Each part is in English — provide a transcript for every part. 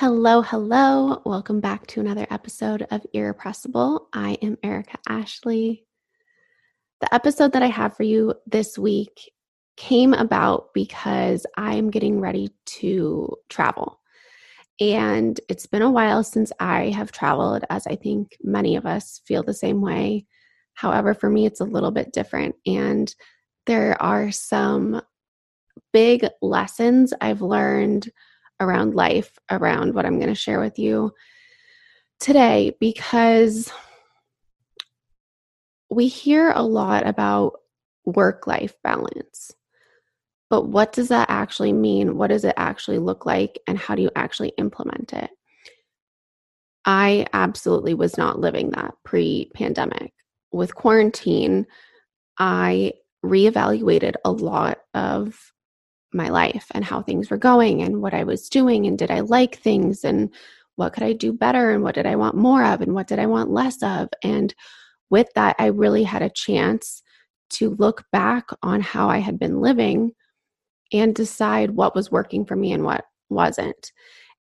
Hello, hello. Welcome back to another episode of Irrepressible. I am Erica Ashley. The episode that I have for you this week came about because I'm getting ready to travel. And it's been a while since I have traveled, as I think many of us feel the same way. However, for me, it's a little bit different. And there are some big lessons I've learned around life, around what I'm going to share with you today, because we hear a lot about work life balance. But what does that actually mean? What does it actually look like? And how do you actually implement it? I absolutely was not living that pre pandemic. With quarantine, I reevaluated a lot of my life and how things were going and what I was doing and did I like things and what could I do better and what did I want more of and what did I want less of. And with that, I really had a chance to look back on how I had been living and decide what was working for me and what wasn't.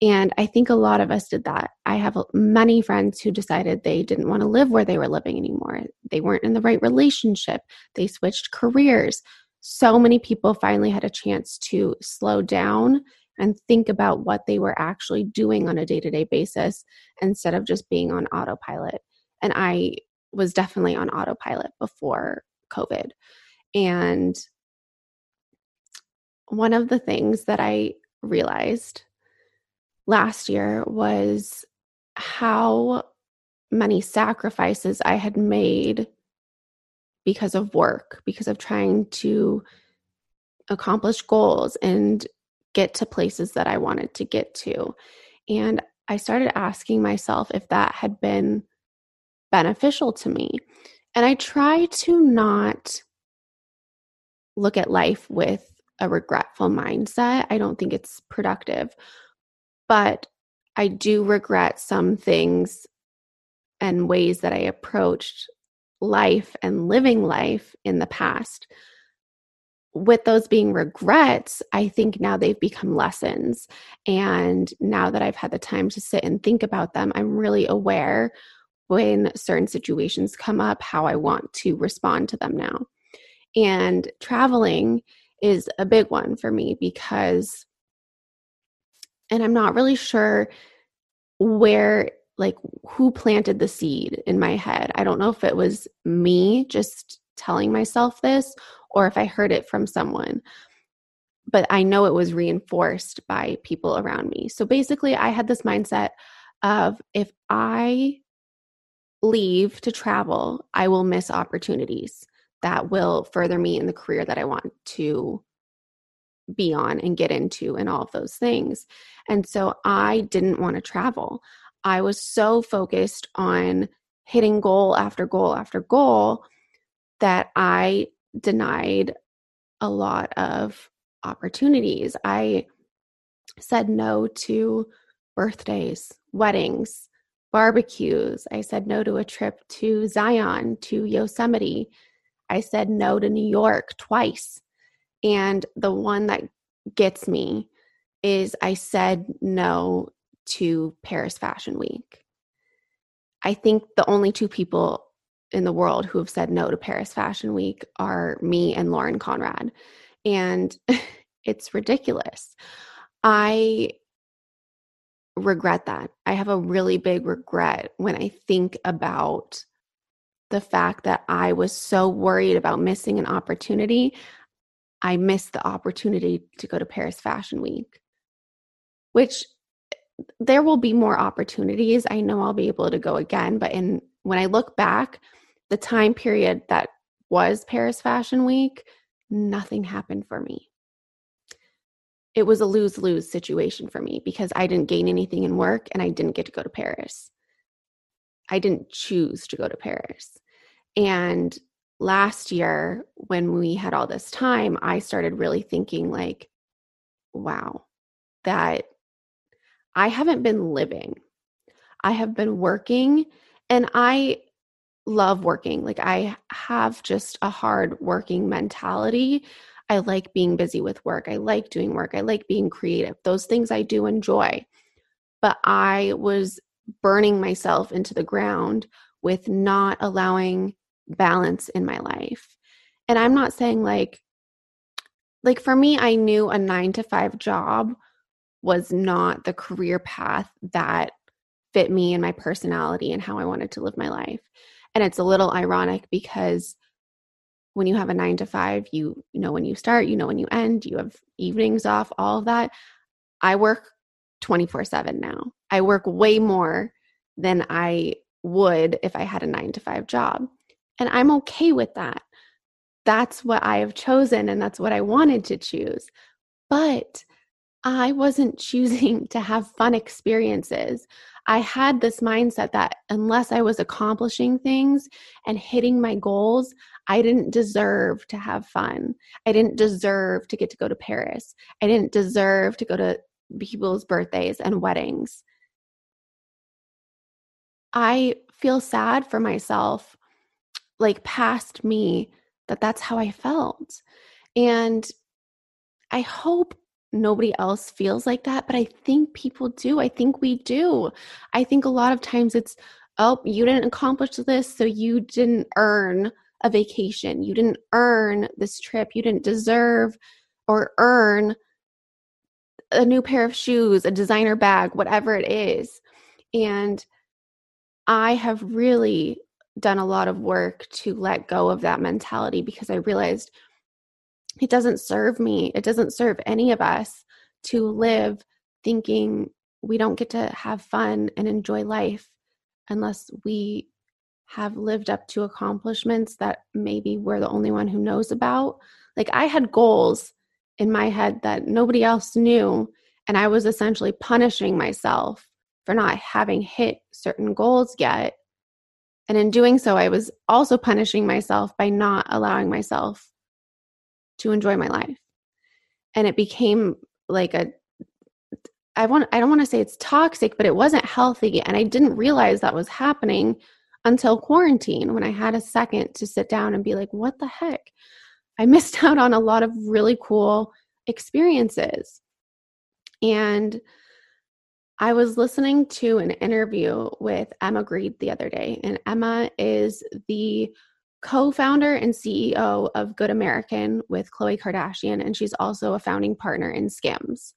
And I think a lot of us did that. I have many friends who decided they didn't want to live where they were living anymore. They weren't in the right relationship. They switched careers so many people finally had a chance to slow down and think about what they were actually doing on a day to day basis instead of just being on autopilot. And I was definitely on autopilot before COVID. And one of the things that I realized last year was how many sacrifices I had made because of work, because of trying to accomplish goals and get to places that I wanted to get to. And I started asking myself if that had been beneficial to me. And I try to not look at life with a regretful mindset. I don't think it's productive. But I do regret some things and ways that I approached life and living life in the past. With those being regrets, I think now they've become lessons. And now that I've had the time to sit and think about them, I'm really aware when certain situations come up how I want to respond to them now. And traveling is a big one for me because, and I'm not really sure where like who planted the seed in my head. I don't know if it was me just telling myself this or if I heard it from someone. But I know it was reinforced by people around me. So basically, I had this mindset of if I leave to travel, I will miss opportunities that will further me in the career that I want to be on and get into and all of those things. And so I didn't want to travel. I was so focused on hitting goal after goal after goal that I denied a lot of opportunities. I said no to birthdays, weddings, barbecues. I said no to a trip to Zion, to Yosemite. I said no to New York twice. And the one that gets me is I said no to Paris Fashion Week. I think the only two people in the world who have said no to Paris Fashion Week are me and Lauren Conrad. And it's ridiculous. I regret that. I have a really big regret when I think about the fact that I was so worried about missing an opportunity. I missed the opportunity to go to Paris Fashion Week, which there will be more opportunities. I know I'll be able to go again, but in when I look back, the time period that was Paris Fashion Week, nothing happened for me. It was a lose lose situation for me because I didn't gain anything in work and I didn't get to go to Paris. I didn't choose to go to Paris. And last year, when we had all this time, I started really thinking, like, wow, that I haven't been living. I have been working and I love working. Like I have just a hard working mentality. I like being busy with work. I like doing work. I like being creative. Those things I do enjoy. but I was burning myself into the ground with not allowing balance in my life. And I'm not saying like like for me I knew a 9 to 5 job was not the career path that fit me and my personality and how I wanted to live my life. And it's a little ironic because when you have a 9 to 5, you, you know when you start, you know when you end, you have evenings off, all of that. I work 24/7 now. I work way more than I would if I had a 9 to 5 job. And I'm okay with that. That's what I have chosen and that's what I wanted to choose. But I wasn't choosing to have fun experiences. I had this mindset that unless I was accomplishing things and hitting my goals, I didn't deserve to have fun. I didn't deserve to get to go to Paris. I didn't deserve to go to people's birthdays and weddings. I feel sad for myself, like past me, that that's how I felt. And I hope nobody else feels like that, but I think people do. I think we do. I think a lot of times it's, oh, you didn't accomplish this, so you didn't earn a vacation. You didn't earn this trip. You didn't deserve or earn a new pair of shoes, a designer bag, whatever it is. And I have really done a lot of work to let go of that mentality because I realized it doesn't serve me. It doesn't serve any of us to live thinking we don't get to have fun and enjoy life unless we have lived up to accomplishments that maybe we're the only one who knows about. Like I had goals in my head that nobody else knew. And I was essentially punishing myself for not having hit certain goals yet. And in doing so, I was also punishing myself by not allowing myself to enjoy my life. And it became like a I want I don't want to say it's toxic, but it wasn't healthy and I didn't realize that was happening until quarantine when I had a second to sit down and be like, what the heck? I missed out on a lot of really cool experiences. And I was listening to an interview with Emma Grede the other day, and Emma is the co founder and CEO of Good American with Khloe Kardashian, and she's also a founding partner in Skims.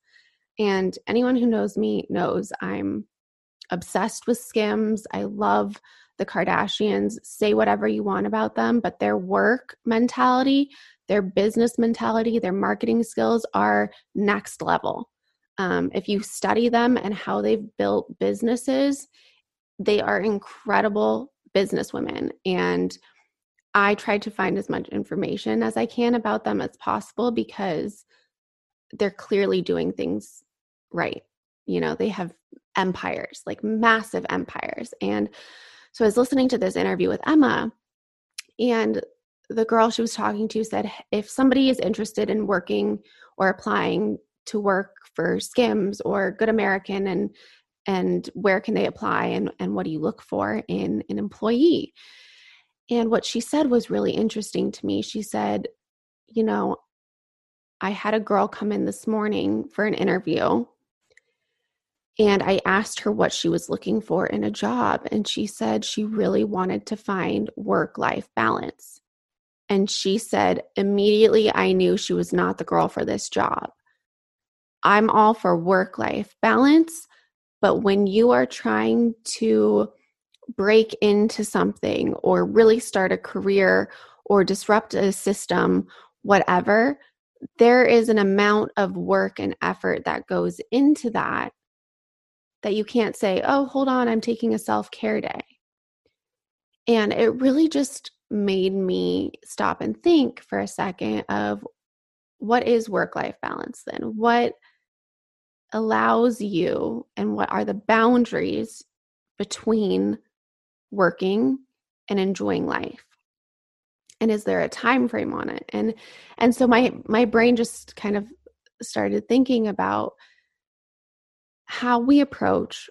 And anyone who knows me knows I'm obsessed with Skims. I love the Kardashians. Say whatever you want about them, but their work mentality their business mentality, their marketing skills are next level. Um, if you study them and how they've built businesses, they are incredible businesswomen. And I try to find as much information as I can about them as possible because they're clearly doing things right. You know, they have empires, like massive empires. And so I was listening to this interview with Emma, and the girl she was talking to said if somebody is interested in working or applying to work for skims or good american and and where can they apply and and what do you look for in an employee and what she said was really interesting to me she said you know i had a girl come in this morning for an interview and I asked her what she was looking for in a job, and she said she really wanted to find work life balance. And she said, immediately I knew she was not the girl for this job. I'm all for work life balance, but when you are trying to break into something or really start a career or disrupt a system, whatever, there is an amount of work and effort that goes into that that you can't say, oh, hold on, I'm taking a self care day. And it really just made me stop and think for a second of what is work life balance then? What allows you and what are the boundaries between working and enjoying life? And is there a time frame on it? And and so my my brain just kind of started thinking about how we approach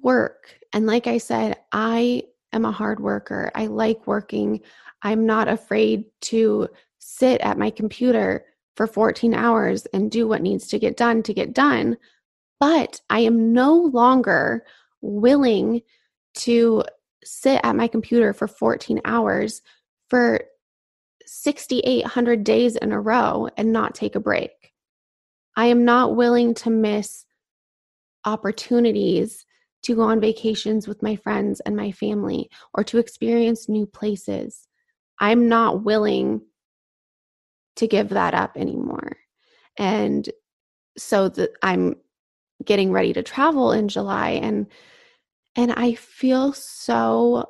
work. And like I said, I am a hard worker. I like working. I'm not afraid to sit at my computer for 14 hours and do what needs to get done to get done. But I am no longer willing to sit at my computer for 14 hours for 6,800 days in a row and not take a break. I am not willing to miss opportunities to go on vacations with my friends and my family or to experience new places. I'm not willing to give that up anymore. And so that I'm getting ready to travel in July and and I feel so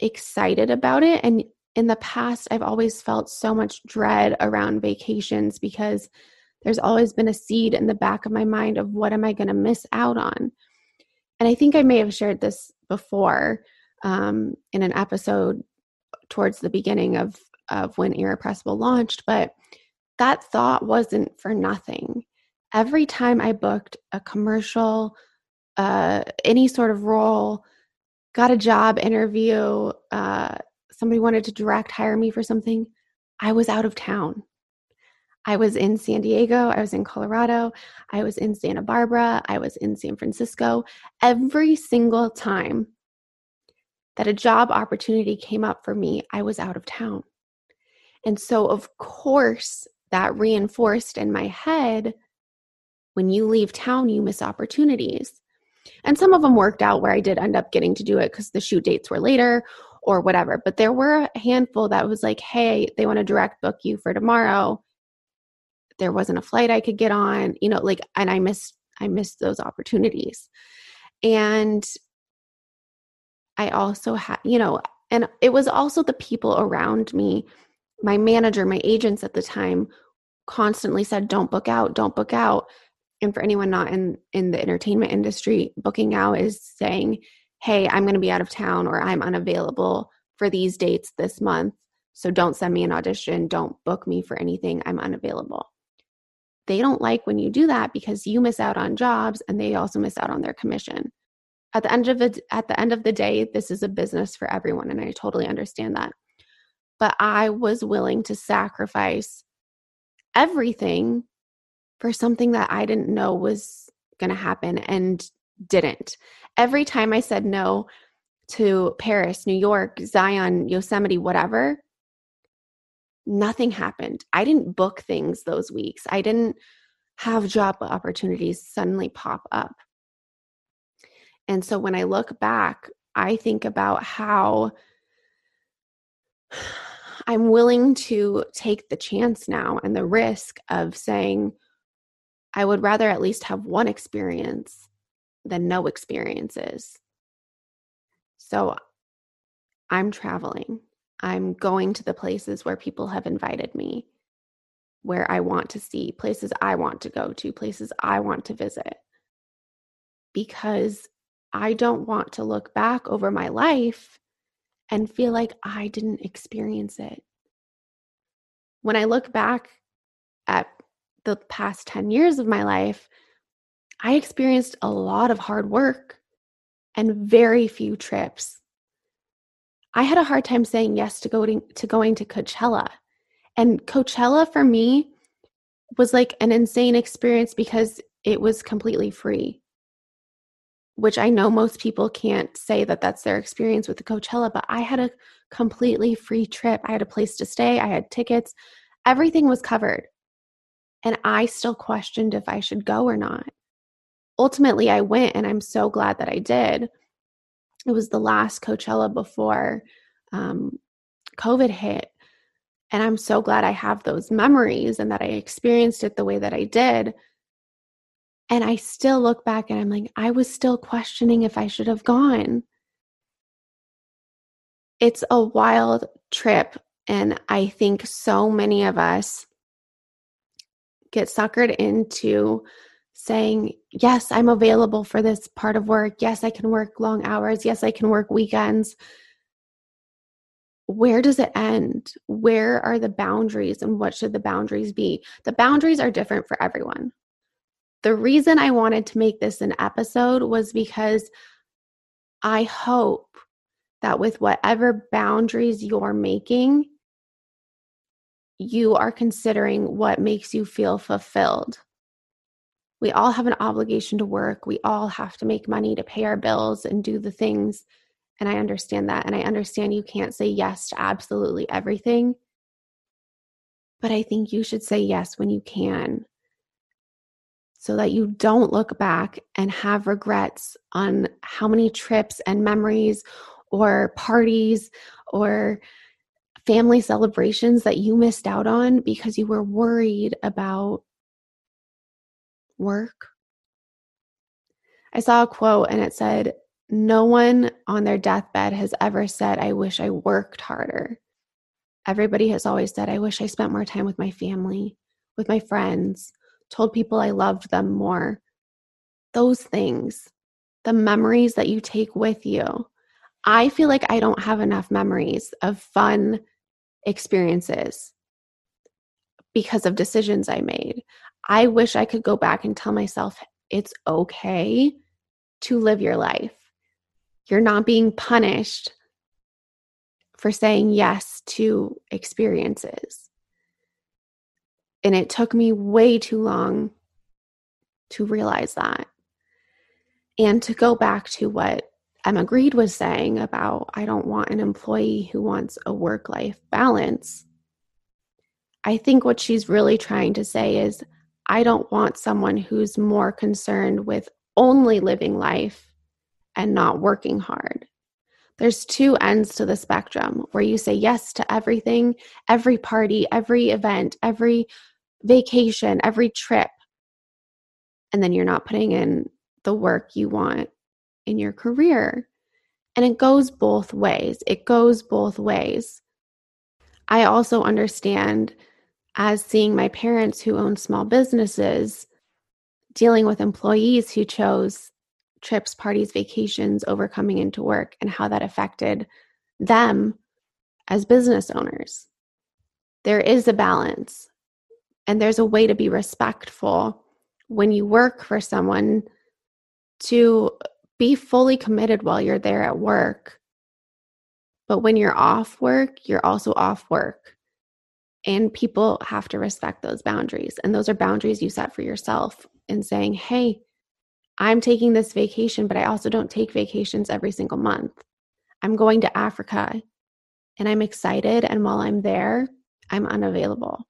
excited about it and in the past I've always felt so much dread around vacations because there's always been a seed in the back of my mind of what am I going to miss out on. And I think I may have shared this before um, in an episode towards the beginning of of when Irrepressible launched, but that thought wasn't for nothing. Every time I booked a commercial, uh, any sort of role, got a job interview, uh, somebody wanted to direct hire me for something, I was out of town. I was in San Diego, I was in Colorado, I was in Santa Barbara, I was in San Francisco. Every single time that a job opportunity came up for me, I was out of town. And so, of course, that reinforced in my head when you leave town, you miss opportunities. And some of them worked out where I did end up getting to do it because the shoot dates were later or whatever. But there were a handful that was like, hey, they want to direct book you for tomorrow. There wasn't a flight I could get on, you know, like, and I missed, I missed those opportunities. And I also had, you know, and it was also the people around me. My manager, my agents at the time constantly said, don't book out, don't book out. And for anyone not in, in the entertainment industry, booking out is saying, hey, I'm going to be out of town or I'm unavailable for these dates this month. So don't send me an audition. Don't book me for anything. I'm unavailable. They don't like when you do that because you miss out on jobs and they also miss out on their commission at the end of the at the end of the day this is a business for everyone and i totally understand that but i was willing to sacrifice everything for something that i didn't know was going to happen and didn't. Every time i said no to paris new york zion yosemite whatever nothing happened. I didn't book things those weeks. I didn't have job opportunities suddenly pop up. And so when I look back, I think about how I'm willing to take the chance now and the risk of saying, I would rather at least have one experience than no experiences. So I'm traveling. I'm going to the places where people have invited me, where I want to see, places I want to go to, places I want to visit. Because I don't want to look back over my life and feel like I didn't experience it. When I look back at the past 10 years of my life, I experienced a lot of hard work and very few trips. I had a hard time saying yes to going to going to Coachella. And Coachella for me was like an insane experience because it was completely free which I know most people can't say that that's their experience with the Coachella, but I had a completely free trip. I had a place to stay, I had tickets, everything was covered. And I still questioned if I should go or not. Ultimately, I went, and I'm so glad that I did. It was the last Coachella before um, COVID hit. And I'm so glad I have those memories and that I experienced it the way that I did and I still look back and I'm like, I was still questioning if I should have gone. It's a wild trip. And I think so many of us get suckered into saying, Yes, I'm available for this part of work. Yes, I can work long hours. Yes, I can work weekends. Where does it end? Where are the boundaries and what should the boundaries be? The boundaries are different for everyone. The reason I wanted to make this an episode was because I hope that with whatever boundaries you're making, you are considering what makes you feel fulfilled. we all have an obligation to work. We all have to make money to pay our bills and do the things. And I understand that. And I understand you can't say yes to absolutely everything. But I think you should say yes when you can so that you don't look back and have regrets on how many trips and memories or parties or family celebrations that you missed out on because you were worried about work. I saw a quote and it said, No one on their deathbed has ever said, I wish I worked harder. Everybody has always said, I wish I spent more time with my family, with my friends, told people I loved them more. Those things, the memories that you take with you. I feel like I don't have enough memories of fun experiences because of decisions I made. I wish I could go back and tell myself it's okay to live your life. You're not being punished for saying yes to experiences. And it took me way too long to realize that. And to go back to what Emma Grede was saying about I don't want an employee who wants a work life balance. I think what she's really trying to say is I don't want someone who's more concerned with only living life and not working hard. There's two ends to the spectrum where you say yes to everything, every party, every event, every vacation, every trip, and then you're not putting in the work you want in your career. And it goes both ways. It goes both ways. I also understand as seeing my parents who own small businesses dealing with employees who chose trips, parties, vacations over coming into work and how that affected them as business owners. There is a balance and there's a way to be respectful when you work for someone to be fully committed while you're there at work. But when you're off work, you're also off work. And people have to respect those boundaries. And those are boundaries you set for yourself in saying, hey, I'm taking this vacation, but I also don't take vacations every single month. I'm going to Africa and I'm excited. And while I'm there, I'm unavailable.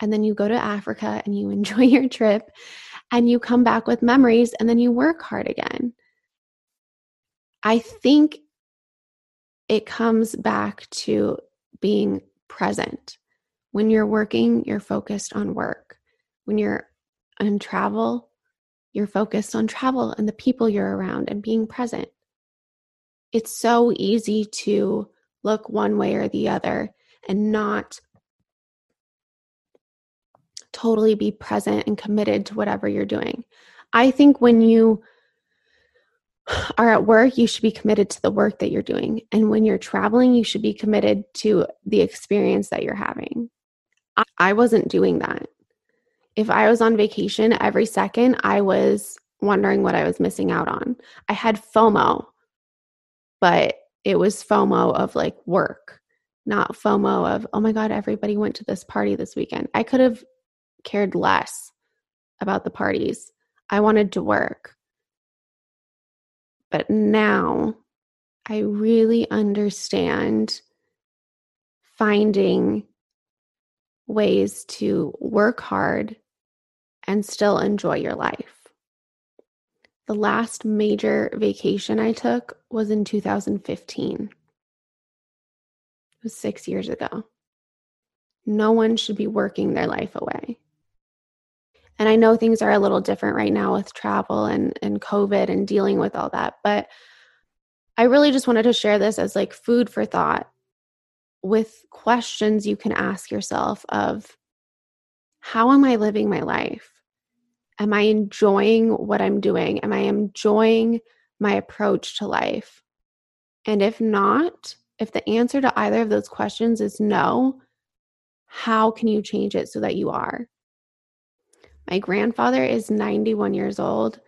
And then you go to Africa and you enjoy your trip and you come back with memories and then you work hard again. I think it comes back to being present. When you're working, you're focused on work. When you're on travel, you're focused on travel and the people you're around and being present. It's so easy to look one way or the other and not totally be present and committed to whatever you're doing. I think when you are at work, you should be committed to the work that you're doing. And when you're traveling, you should be committed to the experience that you're having. I wasn't doing that. If I was on vacation every second, I was wondering what I was missing out on. I had FOMO, but it was FOMO of like work, not FOMO of, oh my God, everybody went to this party this weekend. I could have cared less about the parties. I wanted to work. But now I really understand finding ways to work hard and still enjoy your life. The last major vacation I took was in 2015. It was six years ago. No one should be working their life away. And I know things are a little different right now with travel and, and COVID and dealing with all that. But I really just wanted to share this as like food for thought with questions you can ask yourself of how am I living my life? Am I enjoying what I'm doing? Am I enjoying my approach to life? And if not, if the answer to either of those questions is no, how can you change it so that you are? My grandfather is 91 years old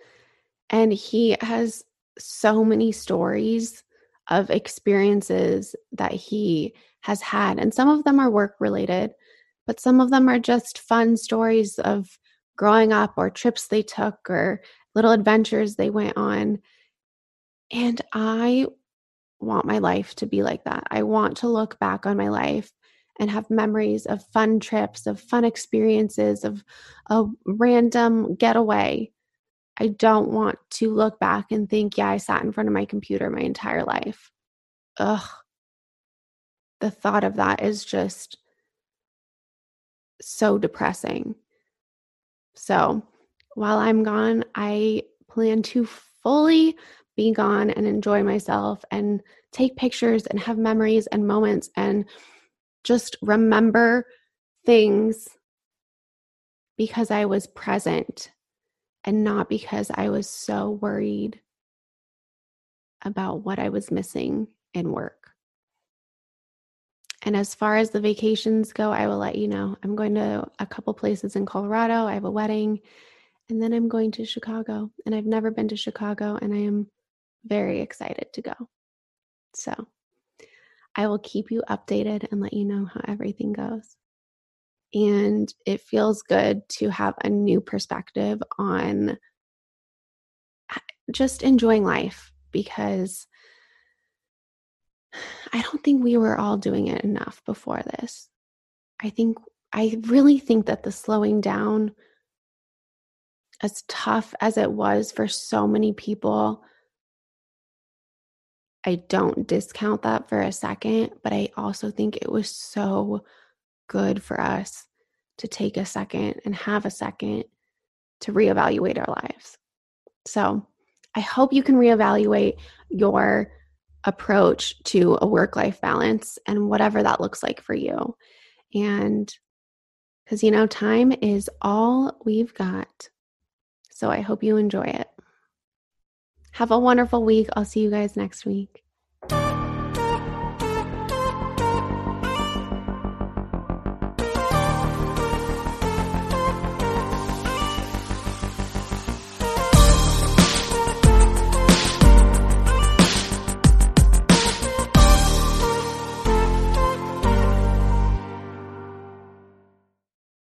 and he has so many stories of experiences that he has had. And some of them are work related, but some of them are just fun stories of growing up or trips they took or little adventures they went on. And I want my life to be like that. I want to look back on my life and have memories of fun trips, of fun experiences, of a random getaway. I don't want to look back and think, yeah, I sat in front of my computer my entire life. Ugh. The thought of that is just so depressing. So while I'm gone, I plan to fully be gone and enjoy myself and take pictures and have memories and moments and just remember things because I was present and not because I was so worried about what I was missing in work. And as far as the vacations go, I will let you know. I'm going to a couple places in Colorado. I have a wedding, and then I'm going to Chicago. And I've never been to Chicago, and I am very excited to go. So I will keep you updated and let you know how everything goes. And it feels good to have a new perspective on uh, just enjoying life because I don't think we were all doing it enough before this. I think, I really think that the slowing down, as tough as it was for so many people, I don't discount that for a second, but I also think it was so good for us to take a second and have a second to reevaluate our lives. So I hope you can reevaluate your approach to a work life balance and whatever that looks like for you. And because, you know, time is all we've got. So I hope you enjoy it. Have a wonderful week. I'll see you guys next week.